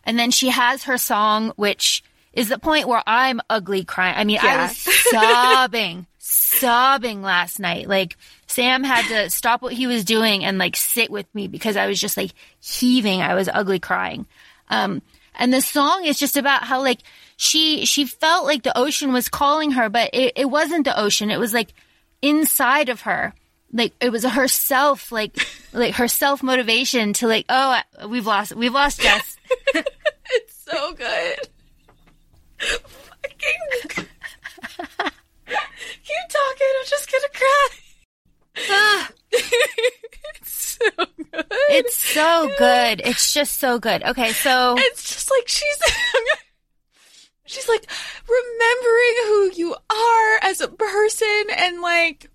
and then she has her song, which is the point where I'm ugly crying. I mean, yeah. I was sobbing, sobbing last night. Like Sam had to stop what he was doing and like sit with me because I was just like heaving. I was ugly crying. Um, and the song is just about how like she, she felt like the ocean was calling her, but it, it wasn't the ocean. It was like inside of her. Like it was herself, like, like her self motivation to like, oh, we've lost, we've lost Jess. it's so good. Fucking. Keep talking. I'm just gonna cry. it's so good. It's so good. It's just so good. Okay, so it's just like she's she's like remembering who you are as a person and like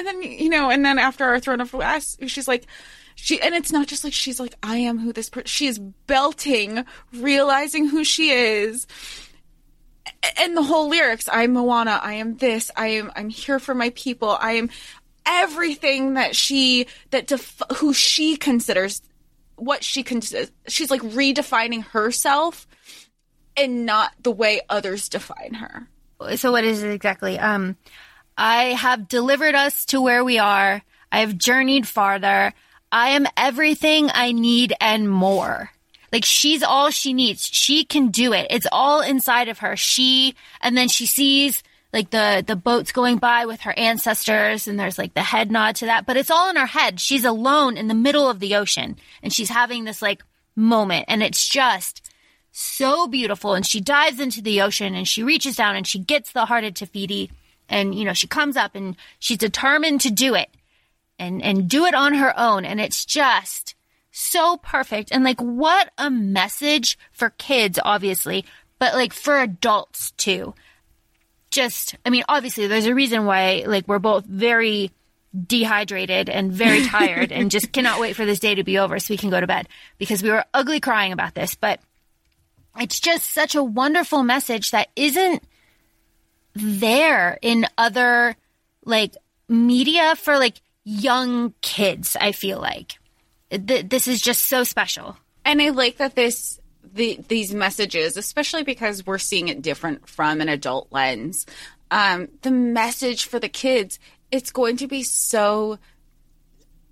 and then you know and then after our throne of glass she's like she and it's not just like she's like I am who this person. She is belting, realizing who she is, and the whole lyrics. I'm Moana. I am this. I am. I'm here for my people. I am everything that she that def- who she considers what she considers. She's like redefining herself, and not the way others define her. So what is it exactly? Um, I have delivered us to where we are. I have journeyed farther. I am everything I need and more. Like she's all she needs. She can do it. It's all inside of her. She, and then she sees like the the boats going by with her ancestors and there's like the head nod to that but it's all in her head she's alone in the middle of the ocean and she's having this like moment and it's just so beautiful and she dives into the ocean and she reaches down and she gets the heart of Te Fiti and you know she comes up and she's determined to do it and and do it on her own. And it's just so perfect. And like what a message for kids obviously but like for adults too. Just i mean obviously there's a reason why like we're both very dehydrated and very tired and just cannot wait for this day to be over so we can go to bed because we were ugly crying about this. But it's just such a wonderful message that isn't there in other like media for like young kids i feel like Th- this is just so special And I like that this the these messages, especially because we're seeing it different from an adult lens. Um, the message for the kids, it's going to be so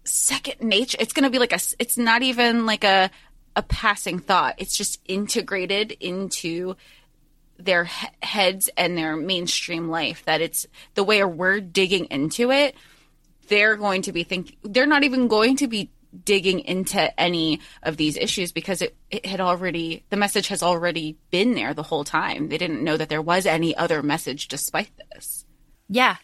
second nature. It's going to be like a. It's not even like a a passing thought. It's just integrated into their he- heads and their mainstream life. That it's the way we're digging into it. They're going to be thinking. They're not even going to be digging into any of these issues because it, it had already the message has already been there the whole time. They didn't know that there was any other message despite this. Yeah.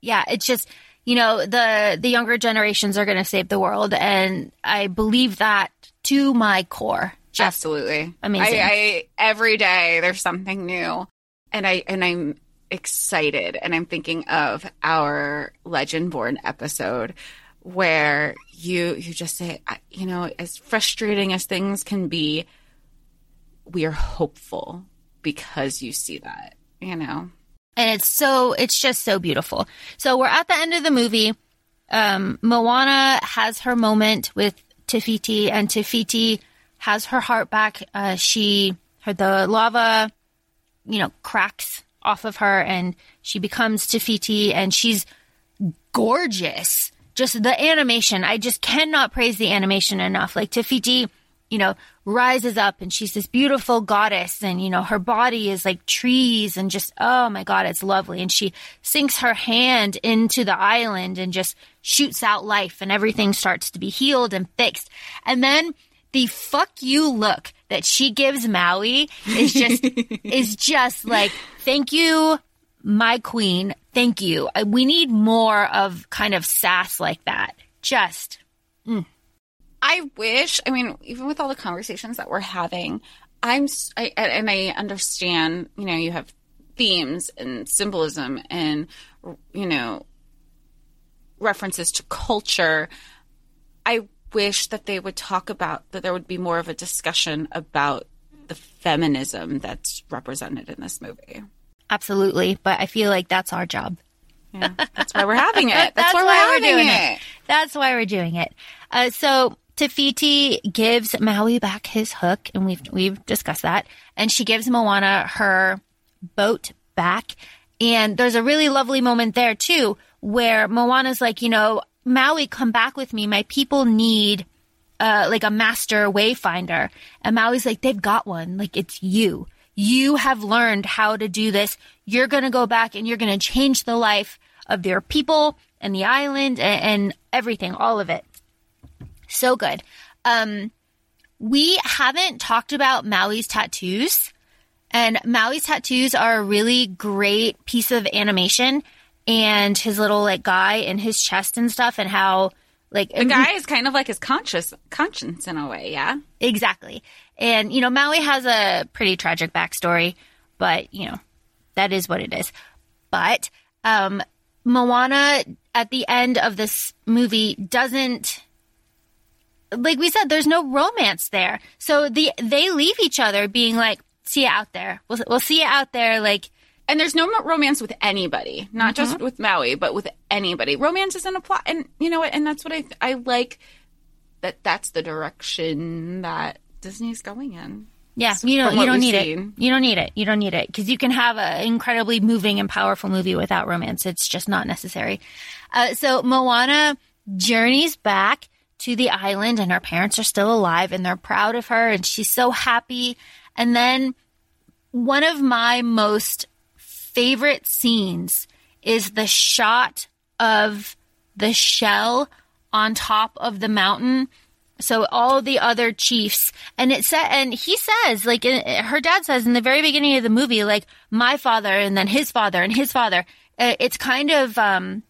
Yeah. It's just, you know, the, the younger generations are going to save the world. And I believe that to my core. Absolutely amazing. I, I every day there's something new, and I and I'm excited, and I'm thinking of our Legendborn episode where you you just say, you know, as frustrating as things can be, we are hopeful because you see that, you know. and it's so it's just so beautiful. So we're at the end of the movie. Um, Moana has her moment with Te Fiti, and Te Fiti has her heart back. Uh, she her the lava, you know, cracks off of her, and she becomes Te Fiti, and she's gorgeous. Just the animation, I just cannot praise the animation enough. Like Te Fiti, you know, rises up and she's this beautiful goddess and, you know, her body is like trees and just, oh my God, it's lovely. And she sinks her hand into the island and just shoots out life and everything starts to be healed and fixed. And then the fuck you look that she gives Maui is just, is just like, thank you, my queen. Thank you. I- We need more of kind of sass like that. Just, mm. I wish, I mean, even with all the conversations that we're having, I'm, I, and I understand, you know, you have themes and symbolism and, you know, references to culture. I wish that they would talk about, that there would be more of a discussion about the feminism that's represented in this movie. absolutely. But I feel like that's our job. Yeah, that's why we're having it. That's, That's why, why we're, doing it. it. That's why we're doing it. Uh, so Te Fiti gives Maui back his hook, and we've we've discussed that. And she gives Moana her boat back. And there's a really lovely moment there too, where Moana's like, you know, Maui, come back with me. My people need uh, like a master wayfinder. And Maui's like, they've got one. Like it's you. You have learned how to do this. You're going to go back and you're going to change the life of their people and the island and, and everything, all of it. So good. Um, we haven't talked about Maui's tattoos and Maui's tattoos are a really great piece of animation and his little like guy in his chest and stuff and how like The guy is kind of like his conscious conscience in a way, yeah. Exactly. And, you know, Maui has a pretty tragic backstory, but, you know, that is what it is. But, um, Moana at the end of this movie doesn't, like we said, there's no romance there. So the, they leave each other being like, see you out there. We'll, we'll see you out there. Like, And there's no romance with anybody, not just with Maui, but with anybody. Romance isn't a plot, and you know what? And that's what I I like. That that's the direction that Disney's going in. Yeah, you don't you don't need seen. it. You don't need it. You don't need it because you can have an incredibly moving and powerful movie without romance. It's just not necessary. Uh, so Moana journeys back to the island, and her parents are still alive, and they're proud of her, and she's so happy. And then one of my most favorite scenes is the shot of the shell on top of the mountain. So all the other chiefs, and it said, and he says, like her dad says in the very beginning of the movie, like my father, and then his father, and his father. Uh, it's kind of um,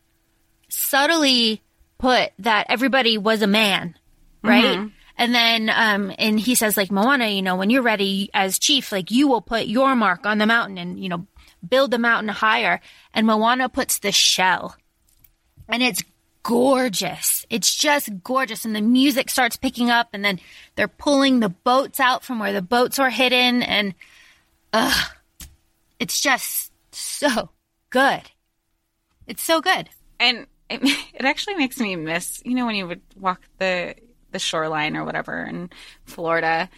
subtly put that everybody was a man, right? Mm-hmm. And then, um, and he says, like, Moana, you know, when you're ready as chief, like, you will put your mark on the mountain and, you know, build the mountain higher. And Moana puts the shell. And it's gorgeous. It's just gorgeous. And the music starts picking up, and then they're pulling the boats out from where the boats were hidden. And, ugh, it's just so good. It's so good. And it, it actually makes me miss, you know, when you would walk the the shoreline or whatever in Florida,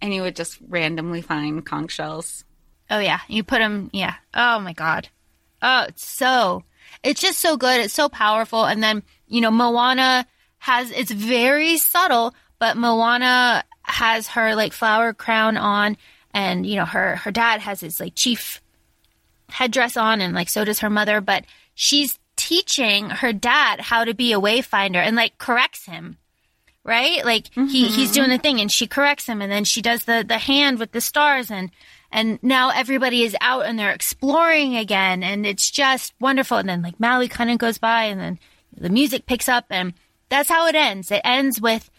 and you would just randomly find conch shells. Oh yeah, you put them. Yeah. Oh my god. Oh, it's so. It's just so good. It's so powerful. And then you know, Moana has. It's very subtle, but Moana has her like flower crown on, and you know, her her dad has his like chief headdress on, and like so does her mother. But she's teaching her dad how to be a wayfinder and like corrects him right? Like mm-hmm. he he's doing the thing and she corrects him and then she does the the hand with the stars and and now everybody is out and they're exploring again and it's just wonderful and then like Maui kind of goes by and then the music picks up and that's how it ends. It ends with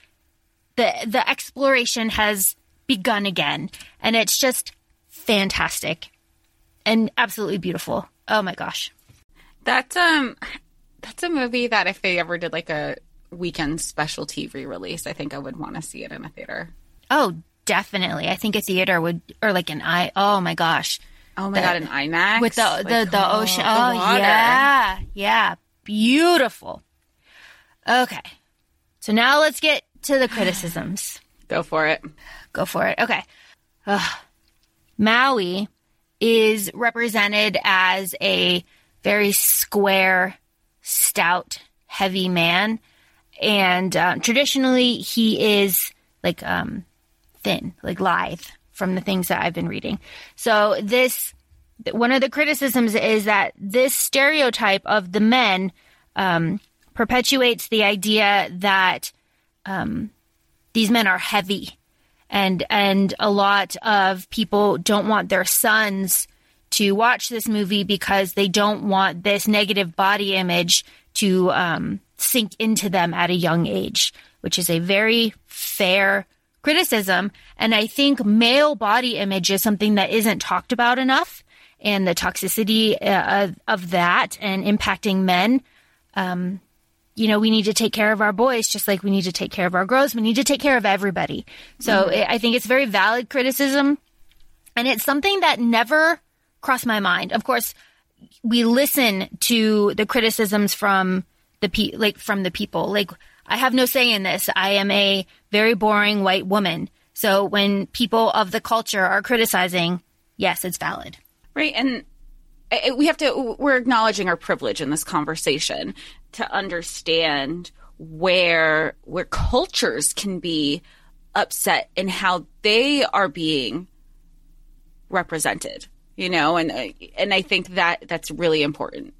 the the exploration has begun again and it's just fantastic and absolutely beautiful. Oh my gosh. That's um that's a movie that if they ever did like a weekend specialty re-release, I think I would want to see it in a theater. Oh, definitely. I think a theater would, or like an i. Oh my gosh. Oh my the, god, an IMAX with the like, the the oh, ocean. Oh the yeah, yeah, beautiful. Okay, so now let's get to the criticisms. Go for it. Go for it. Okay. Ugh. Maui is represented as a very square, stout, heavy man and uh, traditionally he is like um, thin, like lithe from the things that I've been reading. So this one of the criticisms is that this stereotype of the men um, perpetuates the idea that um, these men are heavy, and and a lot of people don't want their sons to watch this movie because they don't want this negative body image to um, sink into them at a young age, which is a very fair criticism. And I think male body image is something that isn't talked about enough and the toxicity uh, of that and impacting men. Um, you know, we need to take care of our boys just like we need to take care of our girls. We need to take care of everybody. So mm-hmm. I think it's very valid criticism. And it's something that never crossed my mind. Of course, we listen to the criticisms from the pe- like from the people. Like I have no say in this. I am a very boring white woman. So when people of the culture are criticizing, yes, it's valid. Right, and eh, eh, we have to we're acknowledging our privilege in this conversation to understand where where cultures can be upset in how they are being represented you know and eh, and i think that that's really important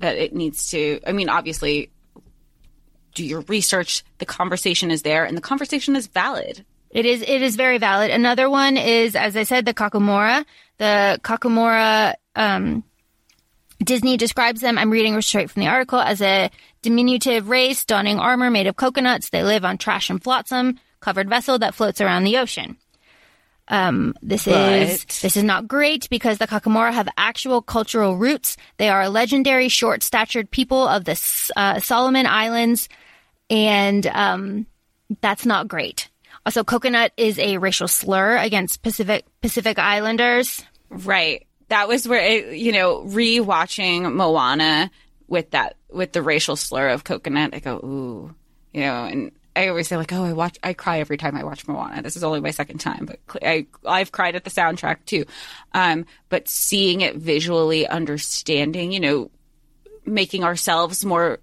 that it needs to, I mean, obviously, do your research. The conversation is there and the conversation is valid. It is, it is very valid. Another one is, as I said, the Kakamora. The Kakamora, um, Disney describes them, I'm reading straight from the article, as a diminutive race donning armor made of coconuts. They live on trash and flotsam covered vessel that floats around the ocean. Um, this but... is this is not great because the Kakamora have actual cultural roots. They are a legendary short-statured people of the uh, Solomon Islands, and um, that's not great. Also, coconut is a racial slur against Pacific Pacific Islanders. Right. That was where it, you know rewatching Moana with that with the racial slur of coconut. I go ooh, you know, and I always say like, oh, I watch, I cry every time I watch Moana. This is only my second time, but I, I've cried at the soundtrack too. Um, but seeing it visually, understanding, you know, making ourselves more,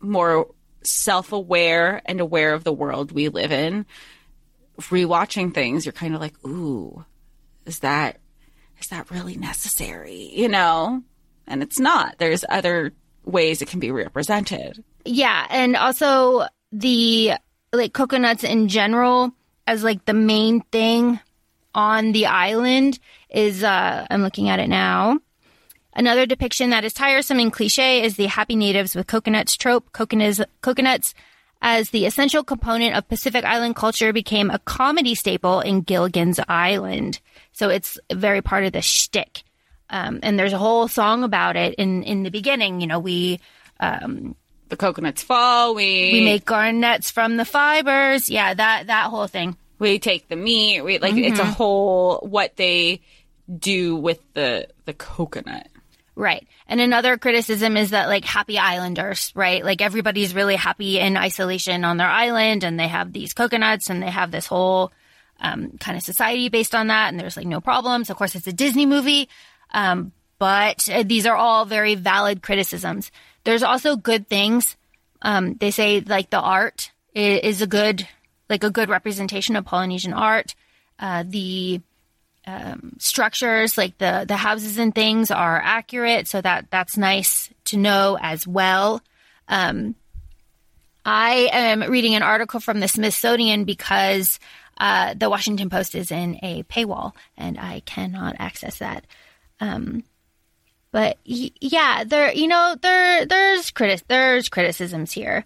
more self-aware and aware of the world we live in. Rewatching things, you're kind of like, ooh, is that, is that really necessary? You know? And it's not. There's other ways it can be represented. Yeah, and also the like coconuts in general as like the main thing on the island is uh I'm looking at it now. Another depiction that is tiresome and cliche is the happy natives with coconuts trope. Coconuts, coconuts as the essential component of Pacific Island culture became a comedy staple in Gilligan's Island. So it's very part of the shtick. Um, and there's a whole song about it in, in the beginning. You know, we, um, The coconuts fall. We we make garnets from the fibers. Yeah, that, that whole thing. we take the meat. We like it's a whole what they do with the the coconut. Right. And another criticism is that like happy islanders, right? Like everybody's really happy in isolation on their island and they have these coconuts and they have this whole um, kind of society based on that. And there's like no problems. Of course, it's a Disney movie. Um, but uh, these are all very valid criticisms. There's also good things. Um, they say like the art is a good, like a good representation of Polynesian art. Uh, the structures like the the houses and things are accurate so that that's nice to know as well um, i am reading an article from the smithsonian because uh, the washington post is in a paywall and i cannot access that um, but yeah there you know there there's criti- there's criticisms here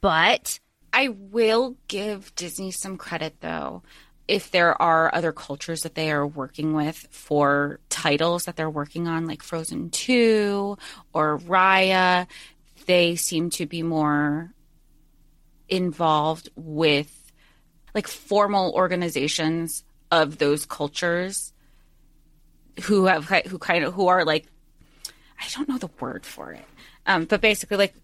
but I will give Disney some credit though. If there are other cultures that they are working with for titles that they're working on, like Frozen 2 or Raya, they seem to be more involved with like formal organizations of those cultures who have who kind of who are like I don't know the word for it. Um, but basically like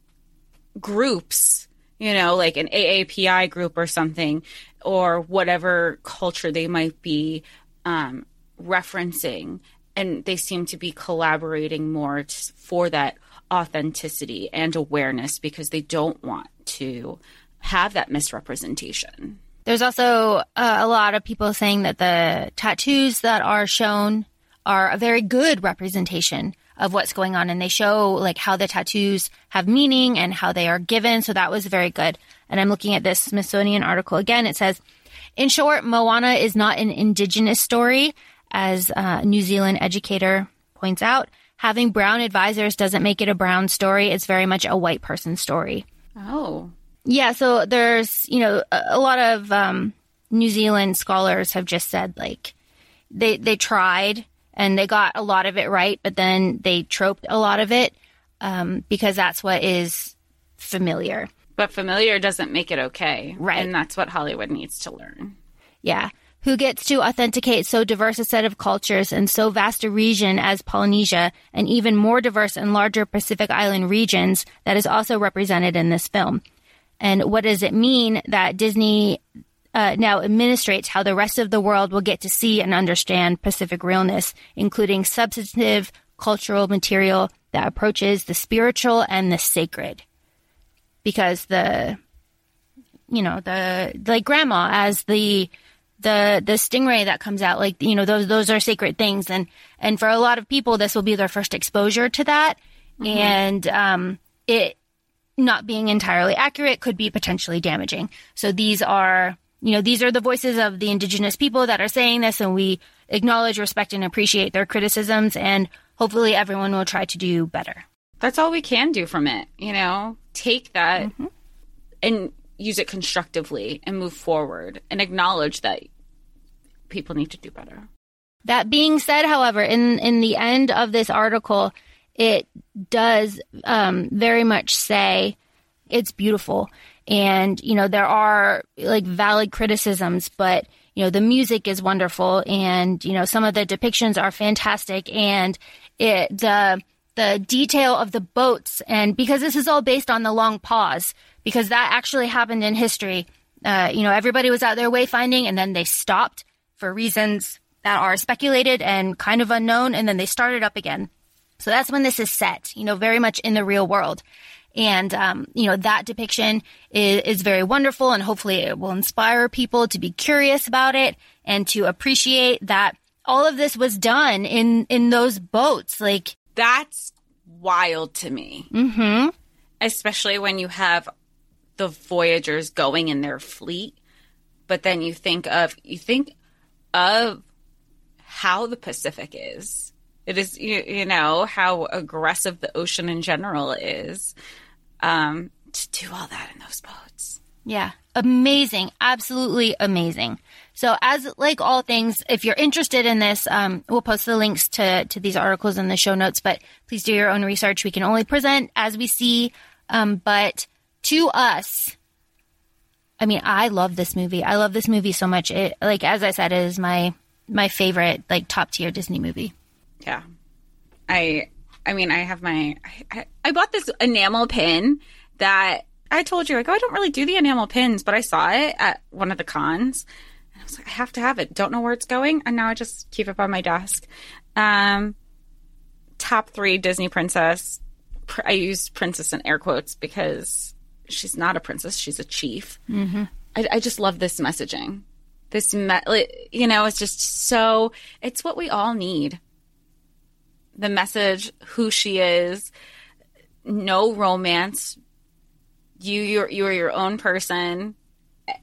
groups, you know, like an AAPI group or something, or whatever culture they might be um, referencing. And they seem to be collaborating more for that authenticity and awareness because they don't want to have that misrepresentation. There's also uh, a lot of people saying that the tattoos that are shown are a very good representation of what's going on and they show like how the tattoos have meaning and how they are given. So that was very good. And i'm looking at this smithsonian article again. It says in short moana is not an indigenous story as a new zealand educator points out. Having brown advisors doesn't make it a brown story. It's very much a white person story. Oh, yeah, so there's, you know, a, a lot of um, New Zealand scholars have just said like they they tried and they got a lot of it right, but then they troped a lot of it um, because that's what is familiar. but familiar doesn't make it okay. Right. And that's what Hollywood needs to learn. Yeah. Who gets to authenticate so diverse a set of cultures and so vast a region as Polynesia and even more diverse and larger Pacific Island regions that is also represented in this film? And what does it mean that Disney uh, now administrates how the rest of the world will get to see and understand Pacific realness, including substantive cultural material that approaches the spiritual and the sacred? Because the you know the like grandma as the the the stingray that comes out like you know those those are sacred things. And and for a lot of people this will be their first exposure to that. And um it not being entirely accurate could be potentially damaging. So these are you know these are the voices of the indigenous people that are saying this and we acknowledge respect and appreciate their criticisms and hopefully everyone will try to do better That's all we can do from it, you know? Take that and use it constructively and move forward and acknowledge that people need to do better. That being said, however, in in the end of this article, it does um, very much say it's beautiful, and you know there are like valid criticisms, but you know the music is wonderful, and you know some of the depictions are fantastic, and it the the detail of the boats, and because this is all based on the long pause, because that actually happened in history. Uh, you know, everybody was out there wayfinding, and then they stopped for reasons that are speculated and kind of unknown, and then they started up again. So that's when this is set, you know, very much in the real world. And, um, you know, that depiction is, is very wonderful and hopefully it will inspire people to be curious about it and to appreciate that all of this was done in in those boats. Like That's wild to me. hmm especially when you have the Voyagers going in their fleet. But then you think of you think of how the Pacific is. It is you, you know how aggressive the ocean in general is. Um, to do all that in those boats. Yeah. Amazing. Absolutely amazing. So as like all things, if you're interested in this, um, we'll post the links to, to these articles in the show notes, but please do your own research. We can only present as we see. Um, but to us, I mean, I love this movie. I love this movie so much. It, like, as I said, it is my, my favorite, like top tier Disney movie. Yeah, I I mean I have my I, I, bought this enamel pin that I told you like oh, I don't really do the enamel pins, but I saw it at one of the cons. And I was like, I have to have it. Don't know where it's going, and now I just keep it by my desk. Um, top three Disney princess. I use princess in air quotes because she's not a princess; she's a chief. Mm-hmm. I, I just love this messaging. This, me- you know, it's just so. It's what we all need the message, who she is, no romance. You you're you're your own person.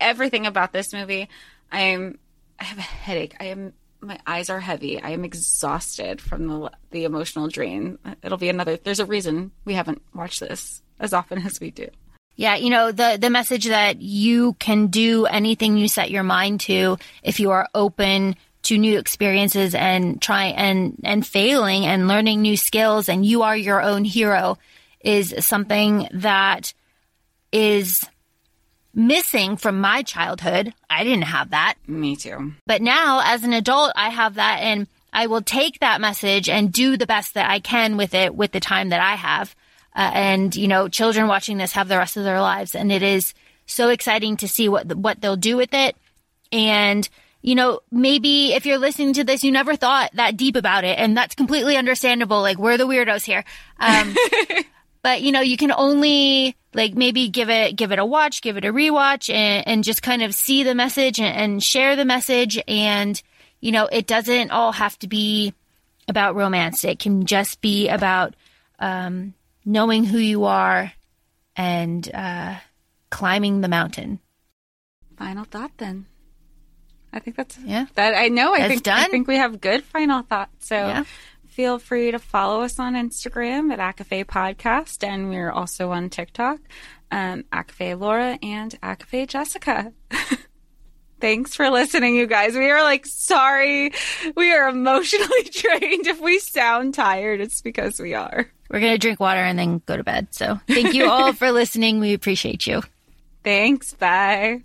Everything about this movie. I'm I have a headache. I am my eyes are heavy. I am exhausted from the the emotional drain. It'll be another there's a reason we haven't watched this as often as we do. Yeah, you know, the the message that you can do anything you set your mind to if you are open to new experiences and try and and failing and learning new skills and you are your own hero is something that is missing from my childhood. I didn't have that. Me too. But now as an adult, I have that and I will take that message and do the best that I can with it with the time that I have. Uh, and, you know, children watching this have the rest of their lives. And it is so exciting to see what, what they'll do with it. And, you know, maybe if you're listening to this, you never thought that deep about it. And that's completely understandable. Like we're the weirdos here. Um, but you know, you can only like maybe give it, give it a watch, give it a rewatch and, and just kind of see the message and, and share the message. And, you know, it doesn't all have to be about romance. It can just be about, um, knowing who you are and, uh, climbing the mountain. Final thought then. I think that's Yeah. That I know. I That's think I think we have good final thoughts. So Yeah. feel free to follow us on Instagram at ACOFAE Podcast, and we're also on TikTok, um, ACOFAE Laura and ACOFAE Jessica. Thanks for listening, you guys. We are like sorry. We are emotionally drained. If we sound tired, it's because we are. We're going to drink water and then go to bed. So thank you all for listening. We appreciate you. Thanks. Bye.